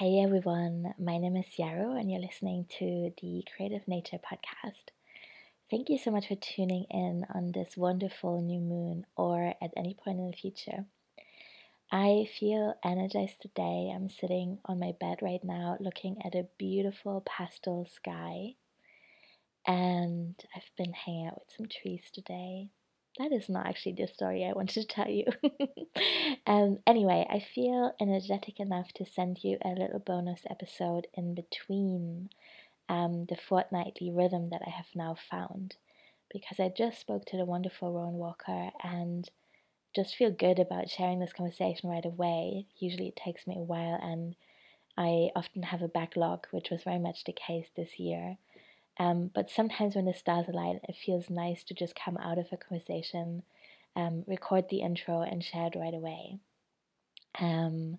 Hey everyone, my name is Yarrow, and you're listening to the Creative Nature Podcast. Thank you so much for tuning in on this wonderful new moon or at any point in the future. I feel energized today. I'm sitting on my bed right now looking at a beautiful pastel sky, and I've been hanging out with some trees today that is not actually the story I wanted to tell you. um, anyway, I feel energetic enough to send you a little bonus episode in between um, the fortnightly rhythm that I have now found. Because I just spoke to the wonderful Rowan Walker and just feel good about sharing this conversation right away. Usually it takes me a while and I often have a backlog, which was very much the case this year. Um, but sometimes when the stars align, it feels nice to just come out of a conversation, um, record the intro, and share it right away. Um,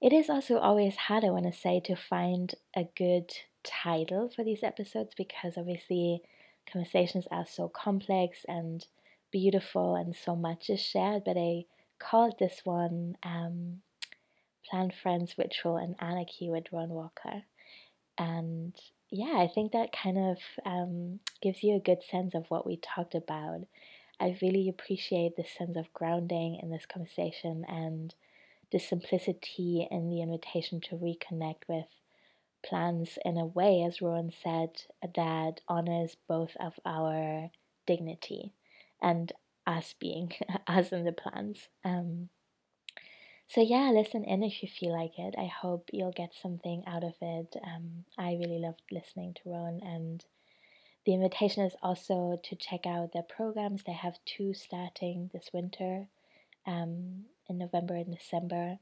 it is also always hard, I want to say, to find a good title for these episodes because obviously conversations are so complex and beautiful and so much is shared. But I called this one um, Plant Friends Ritual and Anarchy with Rowan Walker. And yeah, I think that kind of um, gives you a good sense of what we talked about. I really appreciate the sense of grounding in this conversation and the simplicity in the invitation to reconnect with plants in a way, as Rowan said, that honors both of our dignity and us being us and the plants. Um, so, yeah, listen in if you feel like it. I hope you'll get something out of it. Um, I really loved listening to Rowan, and the invitation is also to check out their programs. They have two starting this winter um, in November and December.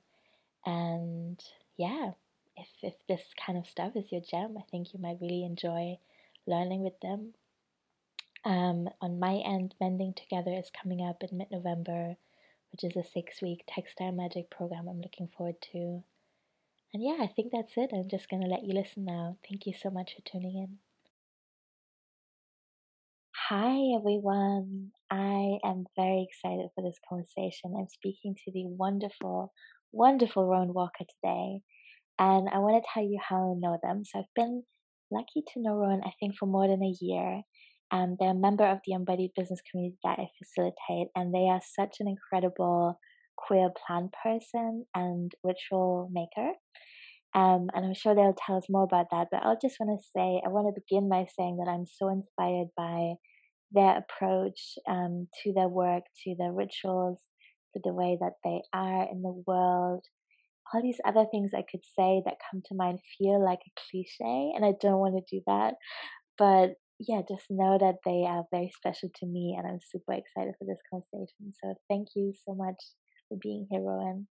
And yeah, if, if this kind of stuff is your jam, I think you might really enjoy learning with them. Um, on my end, Mending Together is coming up in mid November which is a six week textile magic program I'm looking forward to. And yeah, I think that's it. I'm just going to let you listen now. Thank you so much for tuning in. Hi, everyone. I am very excited for this conversation. I'm speaking to the wonderful, wonderful Rowan Walker today. And I want to tell you how I know them. So I've been lucky to know Rowan, I think, for more than a year. Um, they're a member of the embodied business community that I facilitate, and they are such an incredible queer plant person and ritual maker. Um, and I'm sure they'll tell us more about that. But I'll just want to say, I want to begin by saying that I'm so inspired by their approach um, to their work, to their rituals, to the way that they are in the world. All these other things I could say that come to mind feel like a cliche, and I don't want to do that. But yeah, just know that they are very special to me, and I'm super excited for this conversation. So thank you so much for being here, Rowan.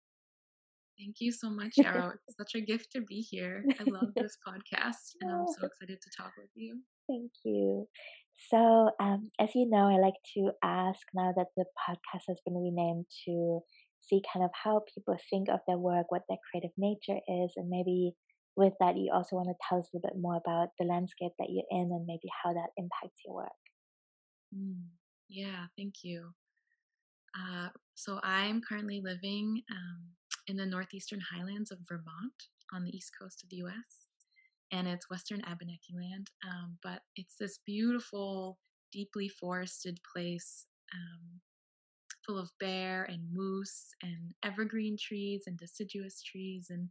Thank you so much, Yarrow. it's such a gift to be here. I love this podcast, and I'm so excited to talk with you. Thank you. So, um, as you know, I like to ask now that the podcast has been renamed to see kind of how people think of their work, what their creative nature is, and maybe with that, you also want to tell us a little bit more about the landscape that you're in and maybe how that impacts your work. Mm, yeah, thank you. Uh, so I'm currently living um, in the northeastern highlands of Vermont on the east coast of the U.S. And it's Western Abenaki land, um, but it's this beautiful, deeply forested place um, full of bear and moose and evergreen trees and deciduous trees and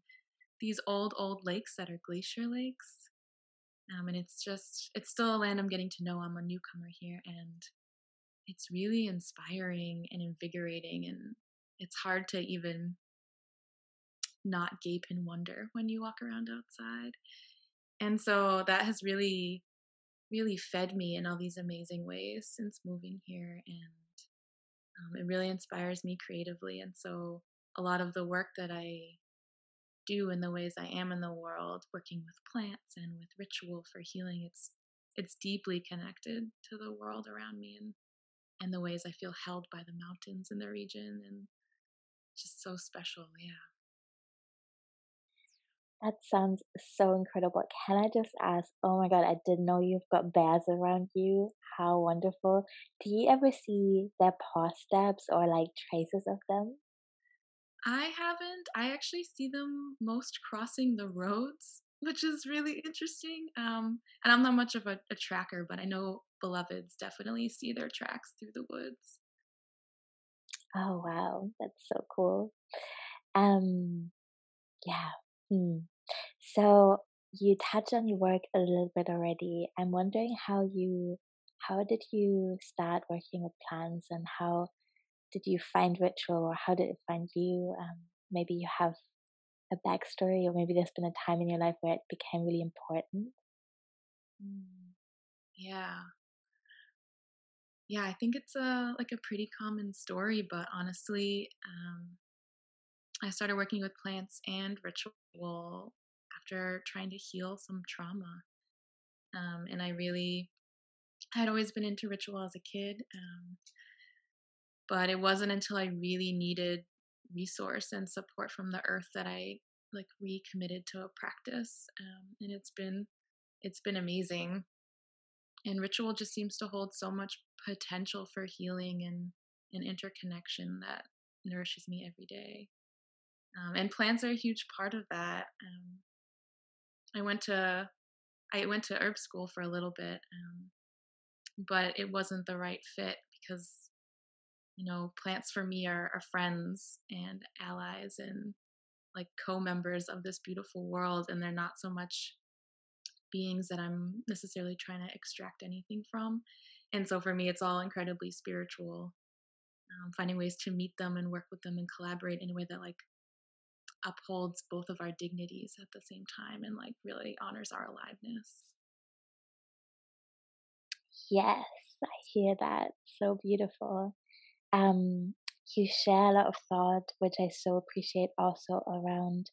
these old, old lakes that are glacier lakes. Um, and it's just, it's still a land I'm getting to know. I'm a newcomer here, and it's really inspiring and invigorating. And it's hard to even not gape in wonder when you walk around outside. And so that has really, really fed me in all these amazing ways since moving here. And um, it really inspires me creatively. And so a lot of the work that I do in the ways I am in the world, working with plants and with ritual for healing, it's it's deeply connected to the world around me and and the ways I feel held by the mountains in the region and just so special, yeah. That sounds so incredible. Can I just ask? Oh my god, I didn't know you've got bears around you. How wonderful. Do you ever see their paw steps or like traces of them? I haven't. I actually see them most crossing the roads, which is really interesting. Um, and I'm not much of a, a tracker, but I know beloveds definitely see their tracks through the woods. Oh wow, that's so cool. Um, yeah. Hmm. So you touched on your work a little bit already. I'm wondering how you how did you start working with plants and how did you find ritual or how did it find you? Um, maybe you have a backstory or maybe there's been a time in your life where it became really important. Mm, yeah. Yeah, I think it's a like a pretty common story, but honestly, um, I started working with plants and ritual after trying to heal some trauma. Um, and I really had always been into ritual as a kid, um, but it wasn't until I really needed resource and support from the earth that I like recommitted to a practice. Um, and it's been it's been amazing. And ritual just seems to hold so much potential for healing and, and interconnection that nourishes me every day. Um, and plants are a huge part of that. Um, I went to I went to herb school for a little bit, um, but it wasn't the right fit because you know plants for me are, are friends and allies and like co-members of this beautiful world, and they're not so much beings that I'm necessarily trying to extract anything from. And so for me, it's all incredibly spiritual. Um, finding ways to meet them and work with them and collaborate in a way that like upholds both of our dignities at the same time and like really honors our aliveness. Yes, I hear that. So beautiful. Um, you share a lot of thought, which I so appreciate also around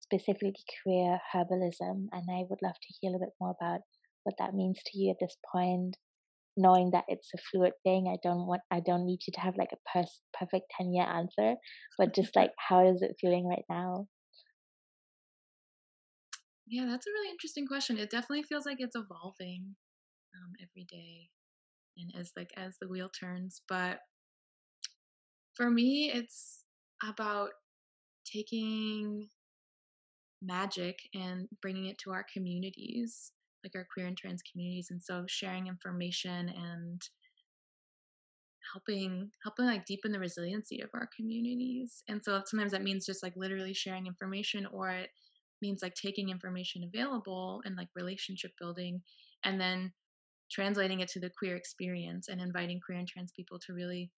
specifically queer herbalism. And I would love to hear a bit more about what that means to you at this point, knowing that it's a fluid thing. I don't want, I don't need you to have like a perfect 10 year answer, but just like, how is it feeling right now? Yeah, that's a really interesting question. It definitely feels like it's evolving um, every day and as like as the wheel turns. But for me, it's about taking magic and bringing it to our communities, like our queer and trans communities. And so sharing information and helping helping like deepen the resiliency of our communities. And so sometimes that means just like literally sharing information or it means like taking information available and like relationship building and then translating it to the queer experience and inviting queer and trans people to really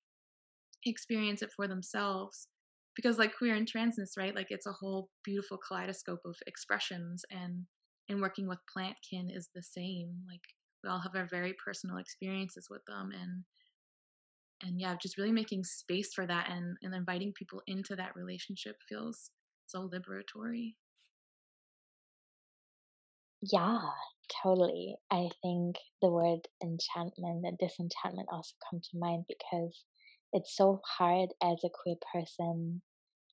experience it for themselves because like queer and transness right like it's a whole beautiful kaleidoscope of expressions and and working with plant kin is the same like we all have our very personal experiences with them and and yeah just really making space for that and and inviting people into that relationship feels so liberatory Yeah, totally. I think the word enchantment and disenchantment also come to mind because it's so hard as a queer person,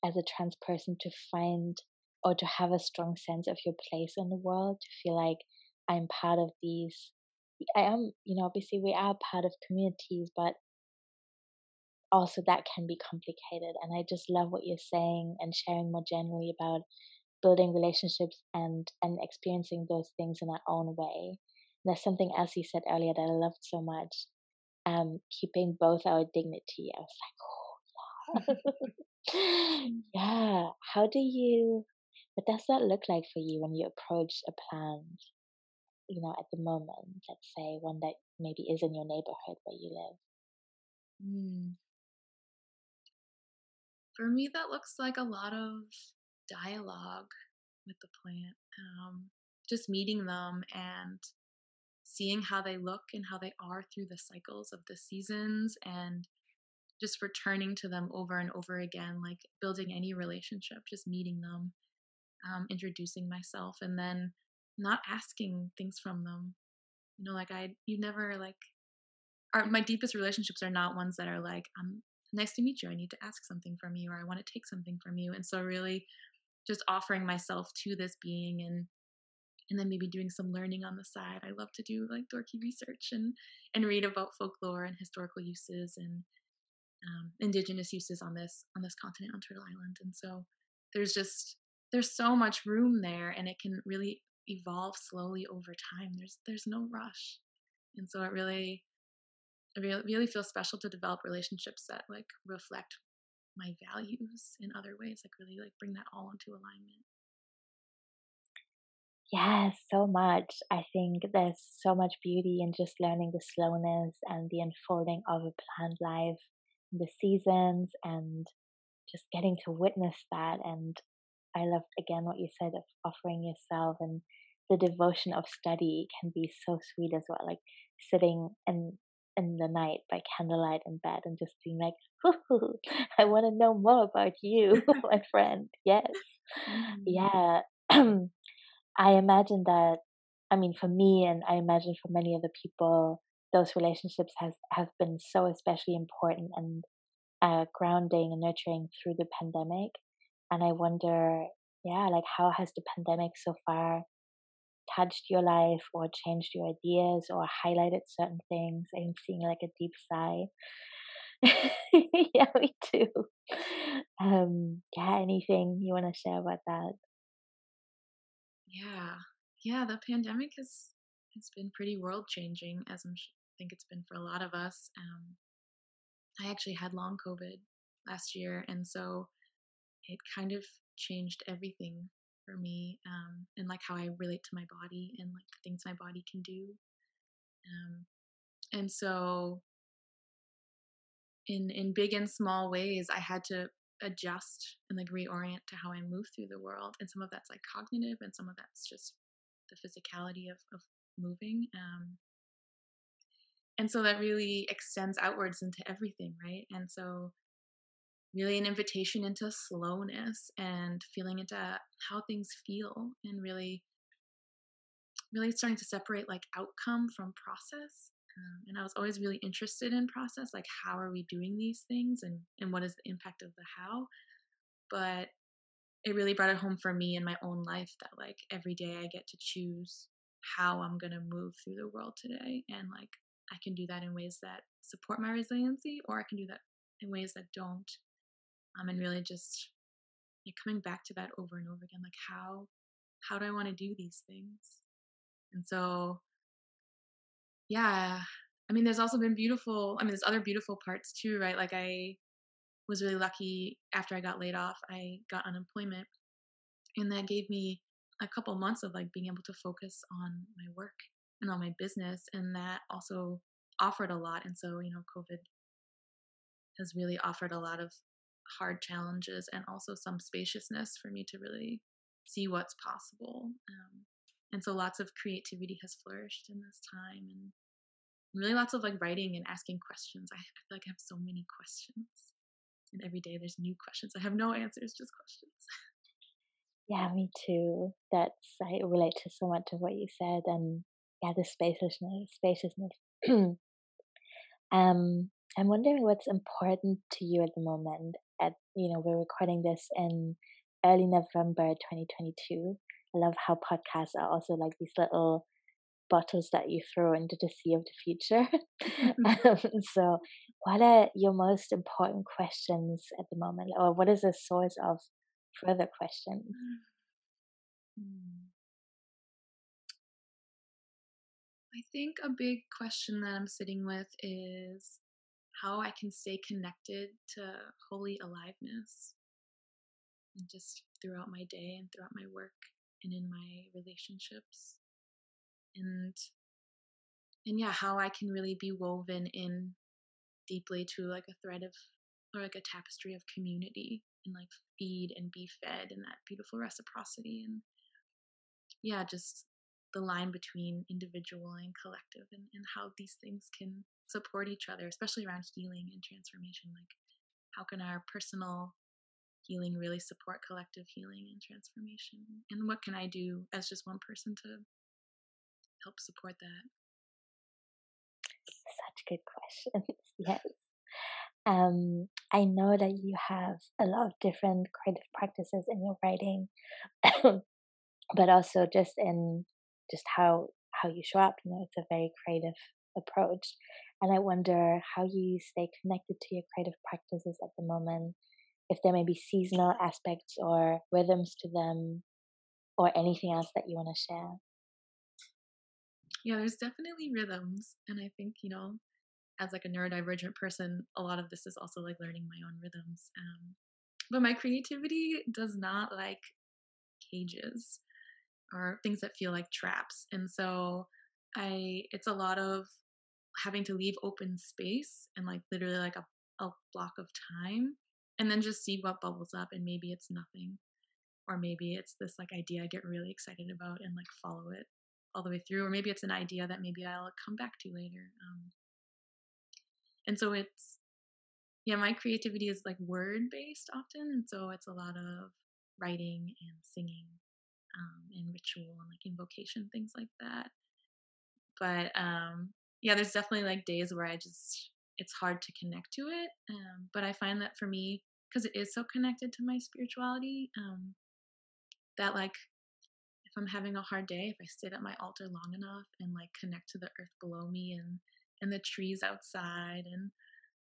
as a trans person, to find or to have a strong sense of your place in the world, to feel like I'm part of these. I am, you know, obviously we are part of communities, but also that can be complicated. And I just love what you're saying and sharing more generally about building relationships and and experiencing those things in our own way. And there's something else you said earlier that I loved so much. Um, keeping both our dignity. I was like, oh yeah. yeah. How do you what does that look like for you when you approach a plant, you know, at the moment, let's say one that maybe is in your neighborhood where you live? mm. for me that looks like a lot of dialogue with the plant um, just meeting them and seeing how they look and how they are through the cycles of the seasons and just returning to them over and over again, like building any relationship, just meeting them, um, introducing myself, and then not asking things from them. You know, like I, you never like, our, my deepest relationships are not ones that are like, I'm nice to meet you. I need to ask something from you, or I want to take something from you. And so, really, just offering myself to this being and and then maybe doing some learning on the side. I love to do like dorky research and and read about folklore and historical uses and um, indigenous uses on this on this continent on Turtle Island, and so there's just there's so much room there, and it can really evolve slowly over time. There's there's no rush, and so it really it really, really feels special to develop relationships that like reflect my values in other ways, like really like bring that all into alignment. Yes, so much. I think there's so much beauty in just learning the slowness and the unfolding of a plant life, the seasons, and just getting to witness that. And I love again what you said of offering yourself and the devotion of study can be so sweet as well. Like sitting in in the night by candlelight in bed and just being like, I want to know more about you, my friend. Yes. Mm. Yeah. I imagine that, I mean, for me, and I imagine for many other people, those relationships has have been so especially important and uh, grounding and nurturing through the pandemic. And I wonder, yeah, like how has the pandemic so far touched your life or changed your ideas or highlighted certain things? I'm seeing like a deep sigh. yeah, me too. Um, yeah, anything you want to share about that? Yeah, yeah, the pandemic has has been pretty world changing, as I'm I think it's been for a lot of us. Um, I actually had long COVID last year, and so it kind of changed everything for me, um, and like how I relate to my body and like the things my body can do. Um, and so, in in big and small ways, I had to adjust and like reorient to how I move through the world. And some of that's like cognitive, and some of that's just the physicality of, of moving. Um, and so that really extends outwards into everything, right? And so, really, an invitation into slowness and feeling into how things feel, and really, really starting to separate like outcome from process. Um, and I was always really interested in process, like how are we doing these things and, and what is the impact of the how. But it really brought it home for me in my own life that like every day I get to choose how I'm going to move through the world today. And like I can do that in ways that support my resiliency or I can do that in ways that don't. Um, and really just like, coming back to that over and over again, like how how do I want to do these things? And so yeah, I mean, there's also been beautiful, I mean, there's other beautiful parts too, right? Like, I was really lucky after I got laid off, I got unemployment. And that gave me a couple months of like being able to focus on my work and on my business. And that also offered a lot. And so, you know, COVID has really offered a lot of hard challenges and also some spaciousness for me to really see what's possible. Um, and so lots of creativity has flourished in this time and really lots of like writing and asking questions. I, I feel like I have so many questions. And every day there's new questions. I have no answers, just questions. Yeah, me too. That's I relate to so much of what you said and yeah, the spaciousness spaciousness. um I'm wondering what's important to you at the moment. At you know, we're recording this in early November 2022. I love how podcasts are also like these little bottles that you throw into the sea of the future. um, so, what are your most important questions at the moment, or what is the source of further questions? Hmm. I think a big question that I'm sitting with is how I can stay connected to holy aliveness and just throughout my day and throughout my work and in my relationships and and yeah how i can really be woven in deeply to like a thread of or like a tapestry of community and like feed and be fed and that beautiful reciprocity and yeah just the line between individual and collective and, and how these things can support each other especially around healing and transformation like how can our personal healing really support collective healing and transformation? And what can I do as just one person to help support that? Such good questions. yes. Um, I know that you have a lot of different creative practices in your writing, but also just in just how how you show up. You know, it's a very creative approach. And I wonder how you stay connected to your creative practices at the moment, if there may be seasonal aspects or rhythms to them, or anything else that you want to share. Yeah, there's definitely rhythms. And I think, you know, as like a neurodivergent person, a lot of this is also like learning my own rhythms. Um, but my creativity does not like cages or things that feel like traps. And so I it's a lot of having to leave open space and like literally like a, a block of time and then just see what bubbles up and maybe it's nothing or maybe it's this like idea I get really excited about and like follow it all the way through or maybe it's an idea that maybe I'll come back to later um, and so it's yeah my creativity is like word based often and so it's a lot of writing and singing um, and ritual and like invocation things like that. But um yeah there's definitely like days where i just it's hard to connect to it um, but i find that for me because it is so connected to my spirituality um, that like i'm having a hard day if i sit at my altar long enough and like connect to the earth below me and and the trees outside and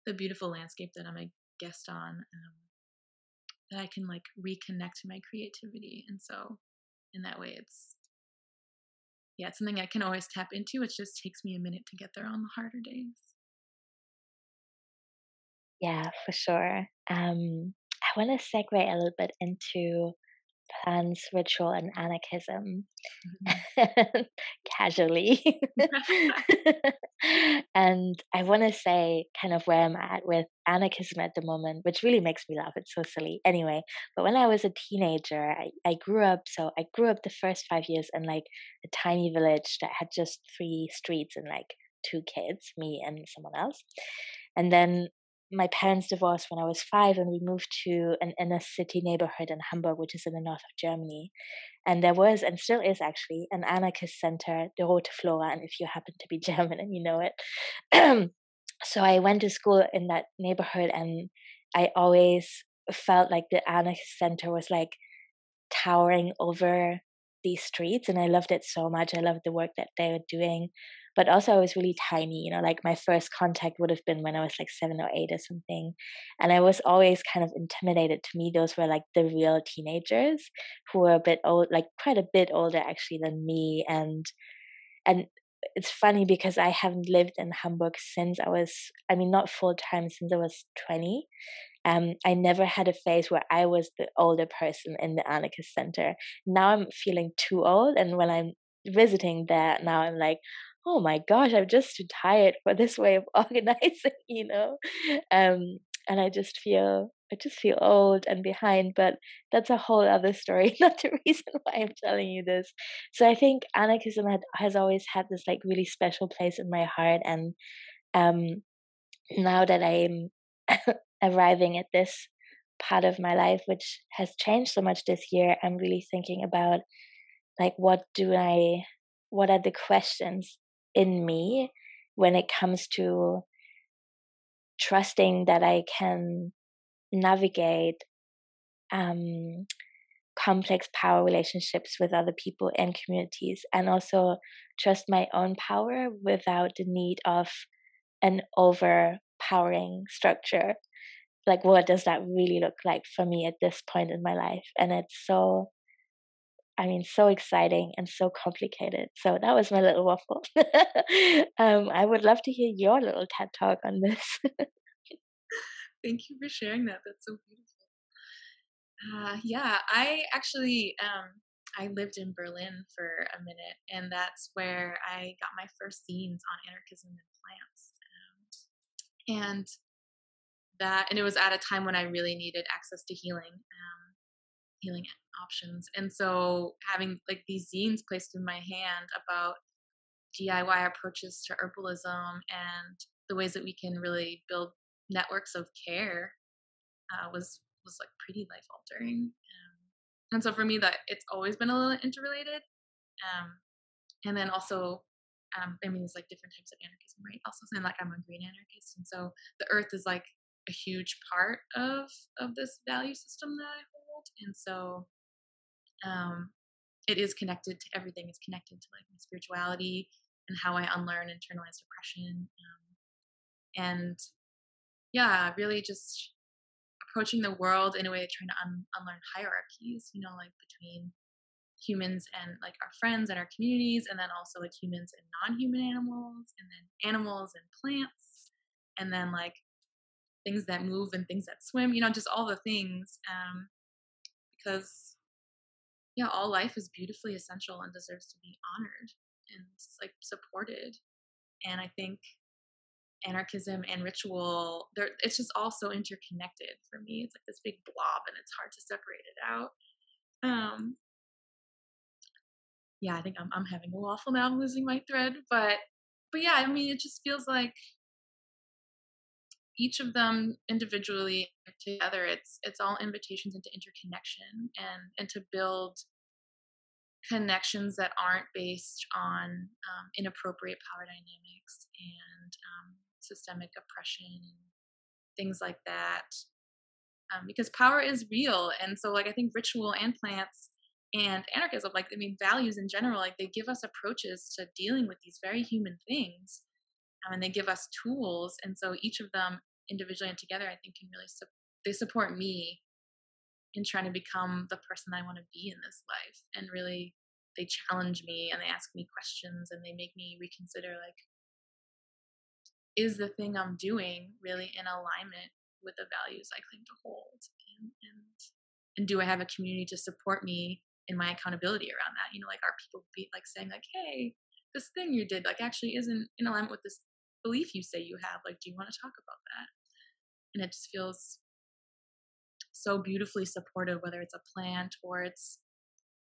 the beautiful landscape that i'm a guest on um, that i can like reconnect to my creativity. And so in that way it's yeah it's something i can always tap into. It just takes me a minute to get there on the harder days. Yeah for sure. Um i want to segue a little bit into plans, ritual, and anarchism mm-hmm. casually. and I want to say kind of where I'm at with anarchism at the moment, which really makes me laugh. It's so silly. Anyway, but when I was a teenager, I, I grew up. So I grew up the first five years in like a tiny village that had just three streets and like two kids, me and someone else. And then my parents divorced when I was five, and we moved to an inner city neighborhood in Hamburg, which is in the north of Germany. And there was, and still is actually, an anarchist center, the Rote Flora, and if you happen to be German and you know it. so I went to school in that neighborhood, and I always felt like the anarchist center was like towering over these streets, and I loved it so much. I loved the work that they were doing but also I was really tiny, you know, like my first contact would have been when I was like seven or eight or something. And I was always kind of intimidated. To me, those were like the real teenagers who were a bit old, like quite a bit older actually than me. And, and it's funny because I haven't lived in Hamburg since I was, I mean, not full time since I was 20. Um, I never had a phase where I was the older person in the anarchist center. Now I'm feeling too old, and when I'm visiting there now, I'm like, oh my gosh, I'm just too tired for this way of organizing, you know? Um, and I just feel I just feel old and behind, but that's a whole other story, not the reason why I'm telling you this. So I think anarchism had, has always had this like really special place in my heart, and um, now that I'm arriving at this part of my life, which has changed so much this year, I'm really thinking about like what do I, what are the questions in me when it comes to trusting that I can navigate um, complex power relationships with other people and communities, and also trust my own power without the need of an overpowering structure. Like, what does that really look like for me at this point in my life? And it's so I mean, so exciting and so complicated. So that was my little waffle. um, I would love to hear your little TED talk on this. Thank you for sharing that. That's so beautiful. Uh, yeah, I actually um, I lived in Berlin for a minute, and that's where I got my first zines on anarchism and plants. Um, and that, and it was at a time when I really needed access to healing. Um, healing options. And so having like these zines placed in my hand about DIY approaches to herbalism and the ways that we can really build networks of care uh, was was like pretty life altering. Um, and so for me, that it's always been a little interrelated. Um, and then also, um, I mean, there's like different types of anarchism, right? Also saying like I'm a green anarchist, and so the earth is like a huge part of of this value system that I hold, and so um, it is connected to everything. It's connected to like my spirituality and how I unlearn internalized oppression. Um, and yeah, really just approaching the world in a way of trying to un- unlearn hierarchies, you know, like between humans and like our friends and our communities, and then also like humans and non human animals, and then animals and plants, and then like things that move and things that swim, you know, just all the things. Um, because, yeah, all life is beautifully essential and deserves to be honored and like supported. And I think anarchism and ritual there it's just all so interconnected for me it's like this big blob and it's hard to separate it out um yeah i think i'm, I'm having a waffle now i'm losing my thread but but yeah i mean it just feels like each of them individually together it's it's all invitations into interconnection and and to build connections that aren't based on um, inappropriate power dynamics and um, systemic oppression and things like that um, because power is real. And so like i think ritual and plants and anarchism like i mean values in general like they give us approaches to dealing with these very human things um, and they give us tools and so each of them individually and together i think can really su- they support me in trying to become the person i want to be in this life and really they challenge me and they ask me questions and they make me reconsider like is the thing I'm doing really in alignment with the values I claim to hold? And, and, and do I have a community to support me in my accountability around that? You know, like are people be like saying like, hey, this thing you did like actually isn't in alignment with this belief you say you have. Like, do you want to talk about that? And it just feels so beautifully supportive, whether it's a plan it's,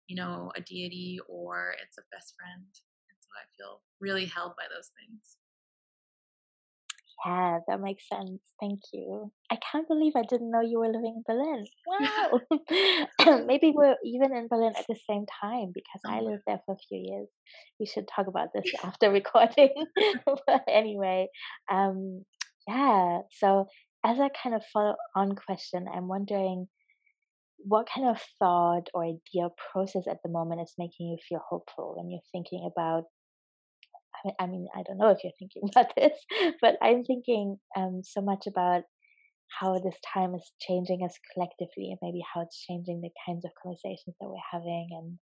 you know, a deity or it's a best friend. And so I feel really held by those things. Yeah, that makes sense. Thank you. I can't believe I didn't know you were living in Berlin. Wow. Maybe we're even in Berlin at the same time because I Oh, lived there for a few years. We should talk about this after recording. but anyway, um, yeah. So as a kind of follow on question, I'm wondering what kind of thought or idea process at the moment is making you feel hopeful when you're thinking about I mean, I don't know if you're thinking about this, but I'm thinking um, so much about how this time is changing us collectively, and maybe how it's changing the kinds of conversations that we're having, and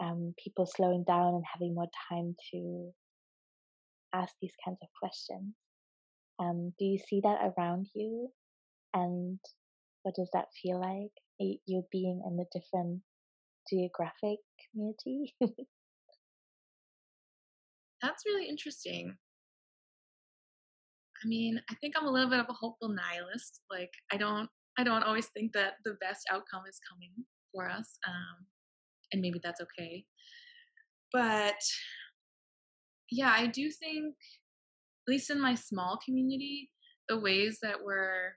um, people slowing down and having more time to ask these kinds of questions. Um, do you see that around you? And what does that feel like? You being in a different geographic community? That's really interesting. I mean, I think I'm a little bit of a hopeful nihilist. Like, I don't, I don't always think that the best outcome is coming for us, um, and maybe that's okay. But yeah, I do think, at least in my small community, the ways that we're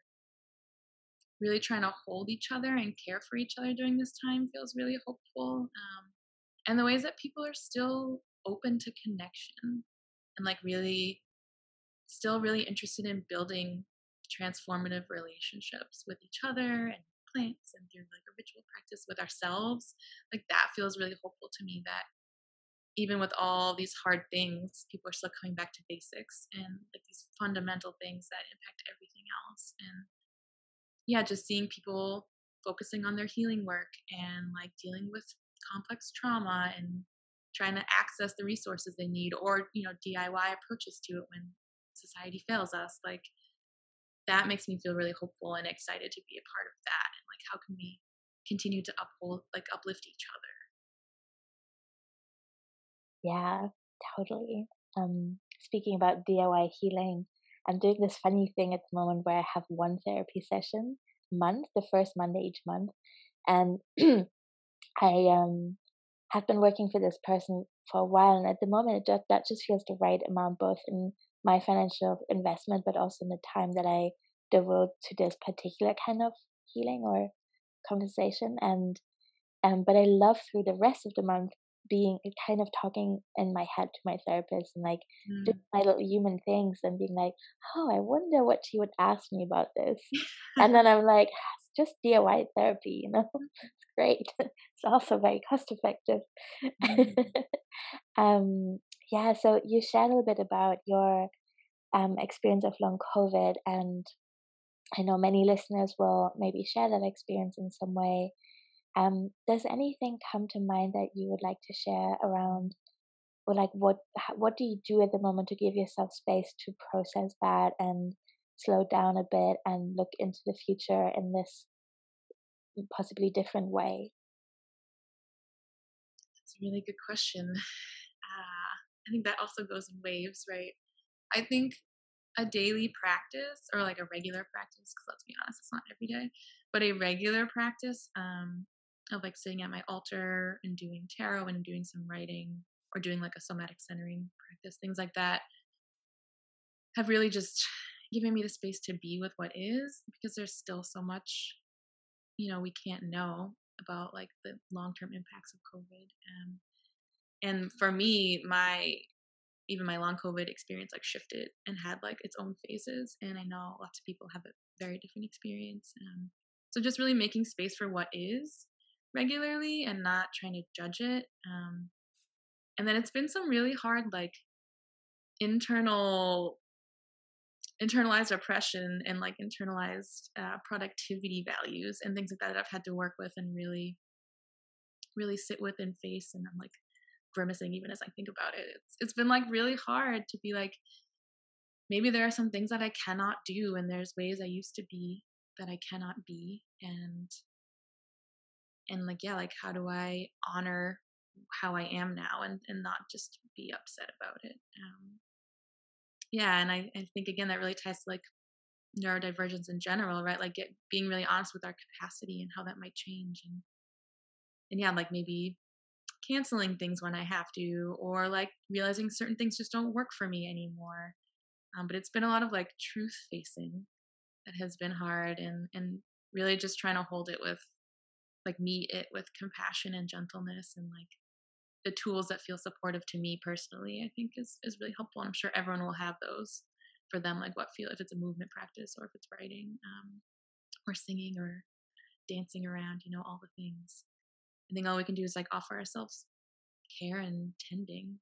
really trying to hold each other and care for each other during this time feels really hopeful. Um, and the ways that people are still open to connection and like really still really interested in building transformative relationships with each other and plants and through like a ritual practice with ourselves like that feels really hopeful to me that even with all these hard things people are still coming back to basics and like these fundamental things that impact everything else and yeah just seeing people focusing on their healing work and like dealing with complex trauma and trying to access the resources they need or you know diy approaches to it when society fails us like that makes me feel really hopeful and excited to be a part of that and like how can we continue to uphold like uplift each other Yeah, totally. Um, speaking about DIY healing, I'm doing this funny thing at the moment where I have one therapy session month, the first Monday each month, and I um have been working for this person for a while, and at the moment, it just, that just feels the right amount, both in my financial investment, but also in the time that I devote to this particular kind of healing or conversation. And um, but I love through the rest of the month being kind of talking in my head to my therapist and like mm. doing my little human things and being like, oh, I wonder what she would ask me about this. and then I'm like, it's just DIY therapy, you know? Great. it's also very cost effective. Mm. um, yeah, so you shared a little bit about your um, experience of long COVID, and I know many listeners will maybe share that experience in some way. Um, does anything come to mind that you would like to share around, or like what what do you do at the moment to give yourself space to process that and slow down a bit and look into the future in this possibly different way? That's a really good question. Uh, I think that also goes in waves, right? I think a daily practice or like a regular practice, because let's be honest, it's not every day, but a regular practice um, of like sitting at my altar and doing tarot and doing some writing or doing like a somatic centering practice, things like that, have really just given me the space to be with what is because there's still so much, you know, we can't know about like the long term impacts of COVID. Um, and for me, my even my long COVID experience like shifted and had like its own phases. And I know lots of people have a very different experience. Um, so just really making space for what is regularly and not trying to judge it. Um, and then it's been some really hard like internal internalized oppression and like internalized uh, productivity values and things like that that I've had to work with and really really sit with and face and I'm like grimacing even as I think about it. It's it's been like really hard to be like maybe there are some things that I cannot do and there's ways I used to be that I cannot be and and like yeah like how do I honor how I am now and and not just be upset about it. Um yeah, and I, I think again that really ties to like neurodivergence in general, right? Like get being really honest with our capacity and how that might change and and yeah, like maybe canceling things when I have to, or like realizing certain things just don't work for me anymore. Um, but it's been a lot of like truth facing that has been hard, and and really just trying to hold it with like meet it with compassion and gentleness, and like the tools that feel supportive to me personally. I think is is really helpful, I'm sure everyone will have those for them. Like what feel if it's a movement practice or if it's writing, um, or singing or dancing around, you know, all the things. I think all we can do is like offer ourselves care and tending.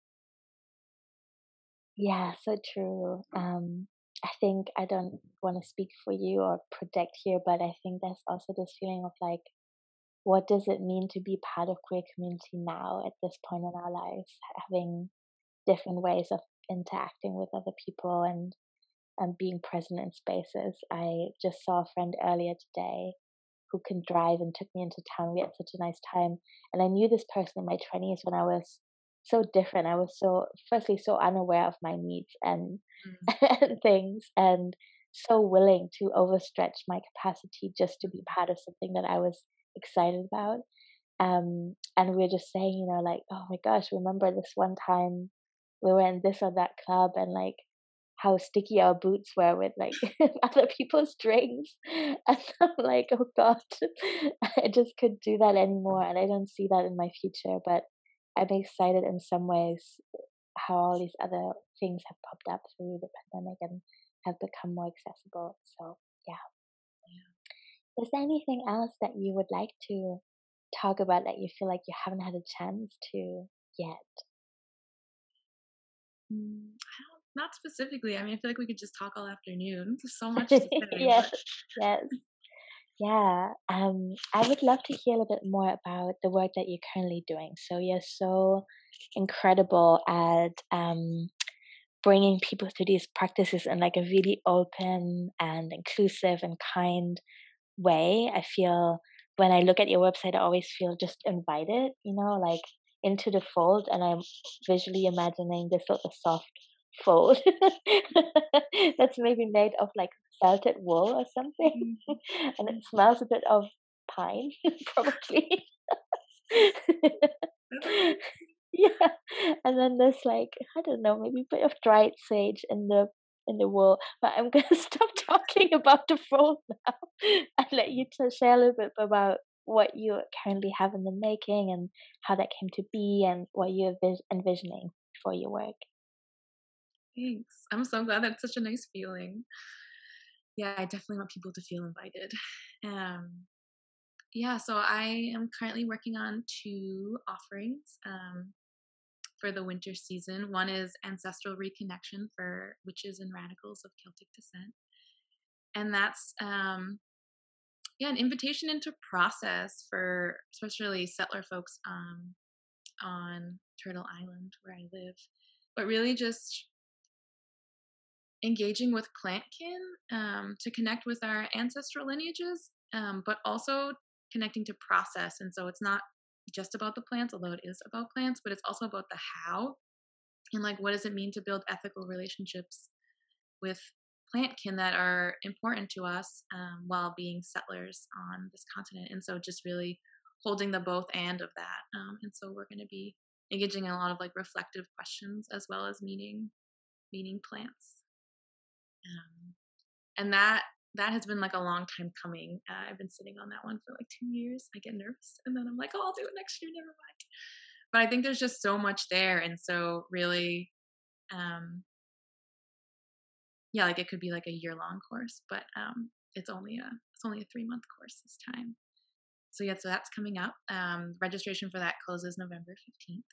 Yeah, so true. Um, I think I don't want to speak for you or project here, but I think there's also this feeling of like, what does it mean to be part of queer community now at this point in our lives, having different ways of interacting with other people and and being present in spaces. I just saw a friend earlier today who can drive and took me into town. We had such a nice time. And I knew this person in my 20s when I was so different. I was so, firstly, so unaware of my needs and, mm. and things, and so willing to overstretch my capacity just to be part of something that I was excited about. Um, and we are just saying, you know, like, oh my gosh, remember this one time we were in this or that club and like how sticky our boots were with like other people's drinks. And I'm like, oh God, I just couldn't do that anymore. And I don't see that in my future. But I'm excited in some ways how all these other things have popped up through the pandemic and have become more accessible. So, yeah. Is there anything else that you would like to talk about that you feel like you haven't had a chance to yet? Mm, not specifically. I mean, I feel like we could just talk all afternoon. There's so much to say. yes, yes. Yeah, um, I would love to hear a little bit more about the work that you're currently doing. So you're so incredible at um, bringing people to these practices in like a really open and inclusive and kind way. I feel when I look at your website, I always feel just invited, you know, like into the fold, and I'm visually imagining this little soft fold that's maybe made of like felted wool or something mm-hmm. and it smells a bit of pine probably yeah and then there's like i don't know maybe a bit of dried sage in the in the world. but i'm gonna stop talking about the fold now and let you to share a little bit about what you currently have in the making and how that came to be and what you're envisioning for your work Thanks. I'm so glad that's such a nice feeling. Yeah, I definitely want people to feel invited. Um, yeah, so I am currently working on two offerings. Um, for the winter season. One is ancestral reconnection for witches and radicals of Celtic descent, and that's um, yeah, an invitation into process for especially settler folks um, on Turtle Island where I live, but really just engaging with plantkin um, to connect with our ancestral lineages, um, but also connecting to process. And so it's not just about the plants, although it is about plants, but it's also about the how and like what does it mean to build ethical relationships with plantkin that are important to us um, while being settlers on this continent. And so just really holding the both and of that. Um, and so we're going to be engaging in a lot of like reflective questions as well as meeting meeting plants. Um, and that that has been like a long time coming. Uh, I've been sitting on that one for like two years. I get nervous, and then I'm like, oh, I'll do it next year. Never mind. But I think there's just so much there, and so really, um, yeah, like it could be like a year long course, but um, it's only a it's only a three month course this time. So yeah, so that's coming up. Um, registration for that closes November fifteenth,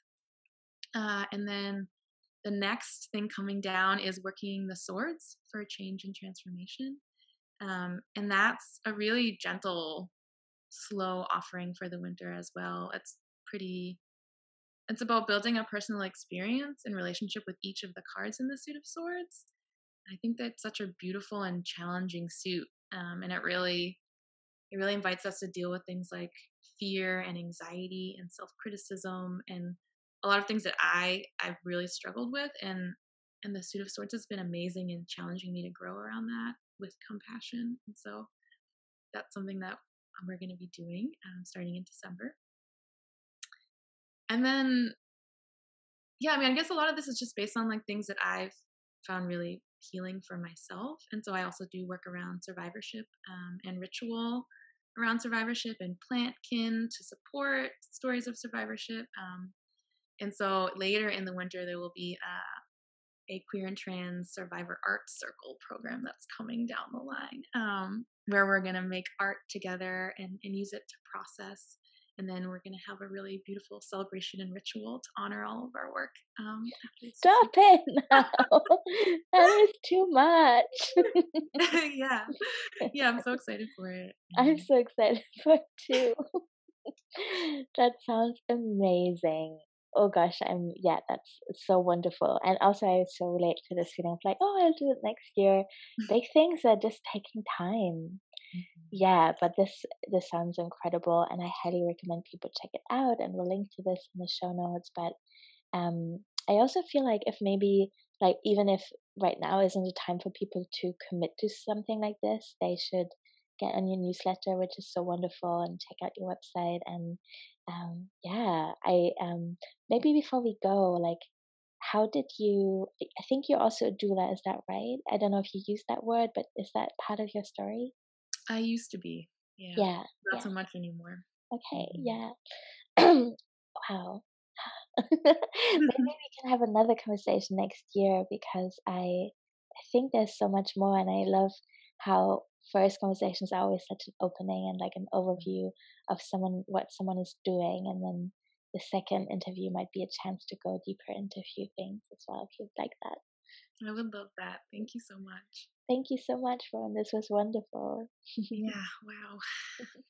uh, and then the next thing coming down is working the swords for change and transformation. Um, and that's a really gentle, slow offering for the winter as well. It's pretty, it's about building a personal experience in relationship with each of the cards in the Suit of Swords. I think that's such a beautiful and challenging suit. Um, and it really, it really invites us to deal with things like fear and anxiety and self criticism and a lot of things that I I've really struggled with and and the suit of swords has been amazing in challenging me to grow around that with compassion and so that's something that we're going to be doing um, starting in December. And then yeah I mean I guess a lot of this is just based on like things that I've found really healing for myself and so I also do work around survivorship um, and ritual around survivorship and plant kin to support stories of survivorship um, and so later in the winter, there will be uh, a queer and trans survivor art circle program that's coming down the line um, where we're going to make art together and, and use it to process. And then we're going to have a really beautiful celebration and ritual to honor all of our work. Um, Stop it now. that is too much. yeah. Yeah, I'm so excited for it. I'm so excited for it too. that sounds amazing oh gosh, I'm yeah, that's so wonderful. And also I so relate to this feeling of like, oh, I'll do it next year. Big things are just taking time. Mm-hmm. Yeah, but this this sounds incredible and I highly recommend people check it out and we'll link to this in the show notes. But um I also feel like if maybe like even if right now isn't the time for people to commit to something like this, they should get on your newsletter, which is so wonderful, and check out your website. And um, yeah, I um, maybe before we go, like, how did you? I think you're also a doula. Is that right? I don't know if you use that word, but is that part of your story? I used to be. Yeah. Yeah. Not yeah. so much anymore. Okay. Mm-hmm. Yeah. wow. Maybe we can have another conversation next year because I I think there's so much more, and I love how first conversations are always such an opening and like an mm. overview of someone what someone is doing and then the second interview might be a chance to go deeper into a few things as well if you'd like that. I would love that. Thank you so much. Thank you so much Rowan. This was wonderful. Yeah. Wow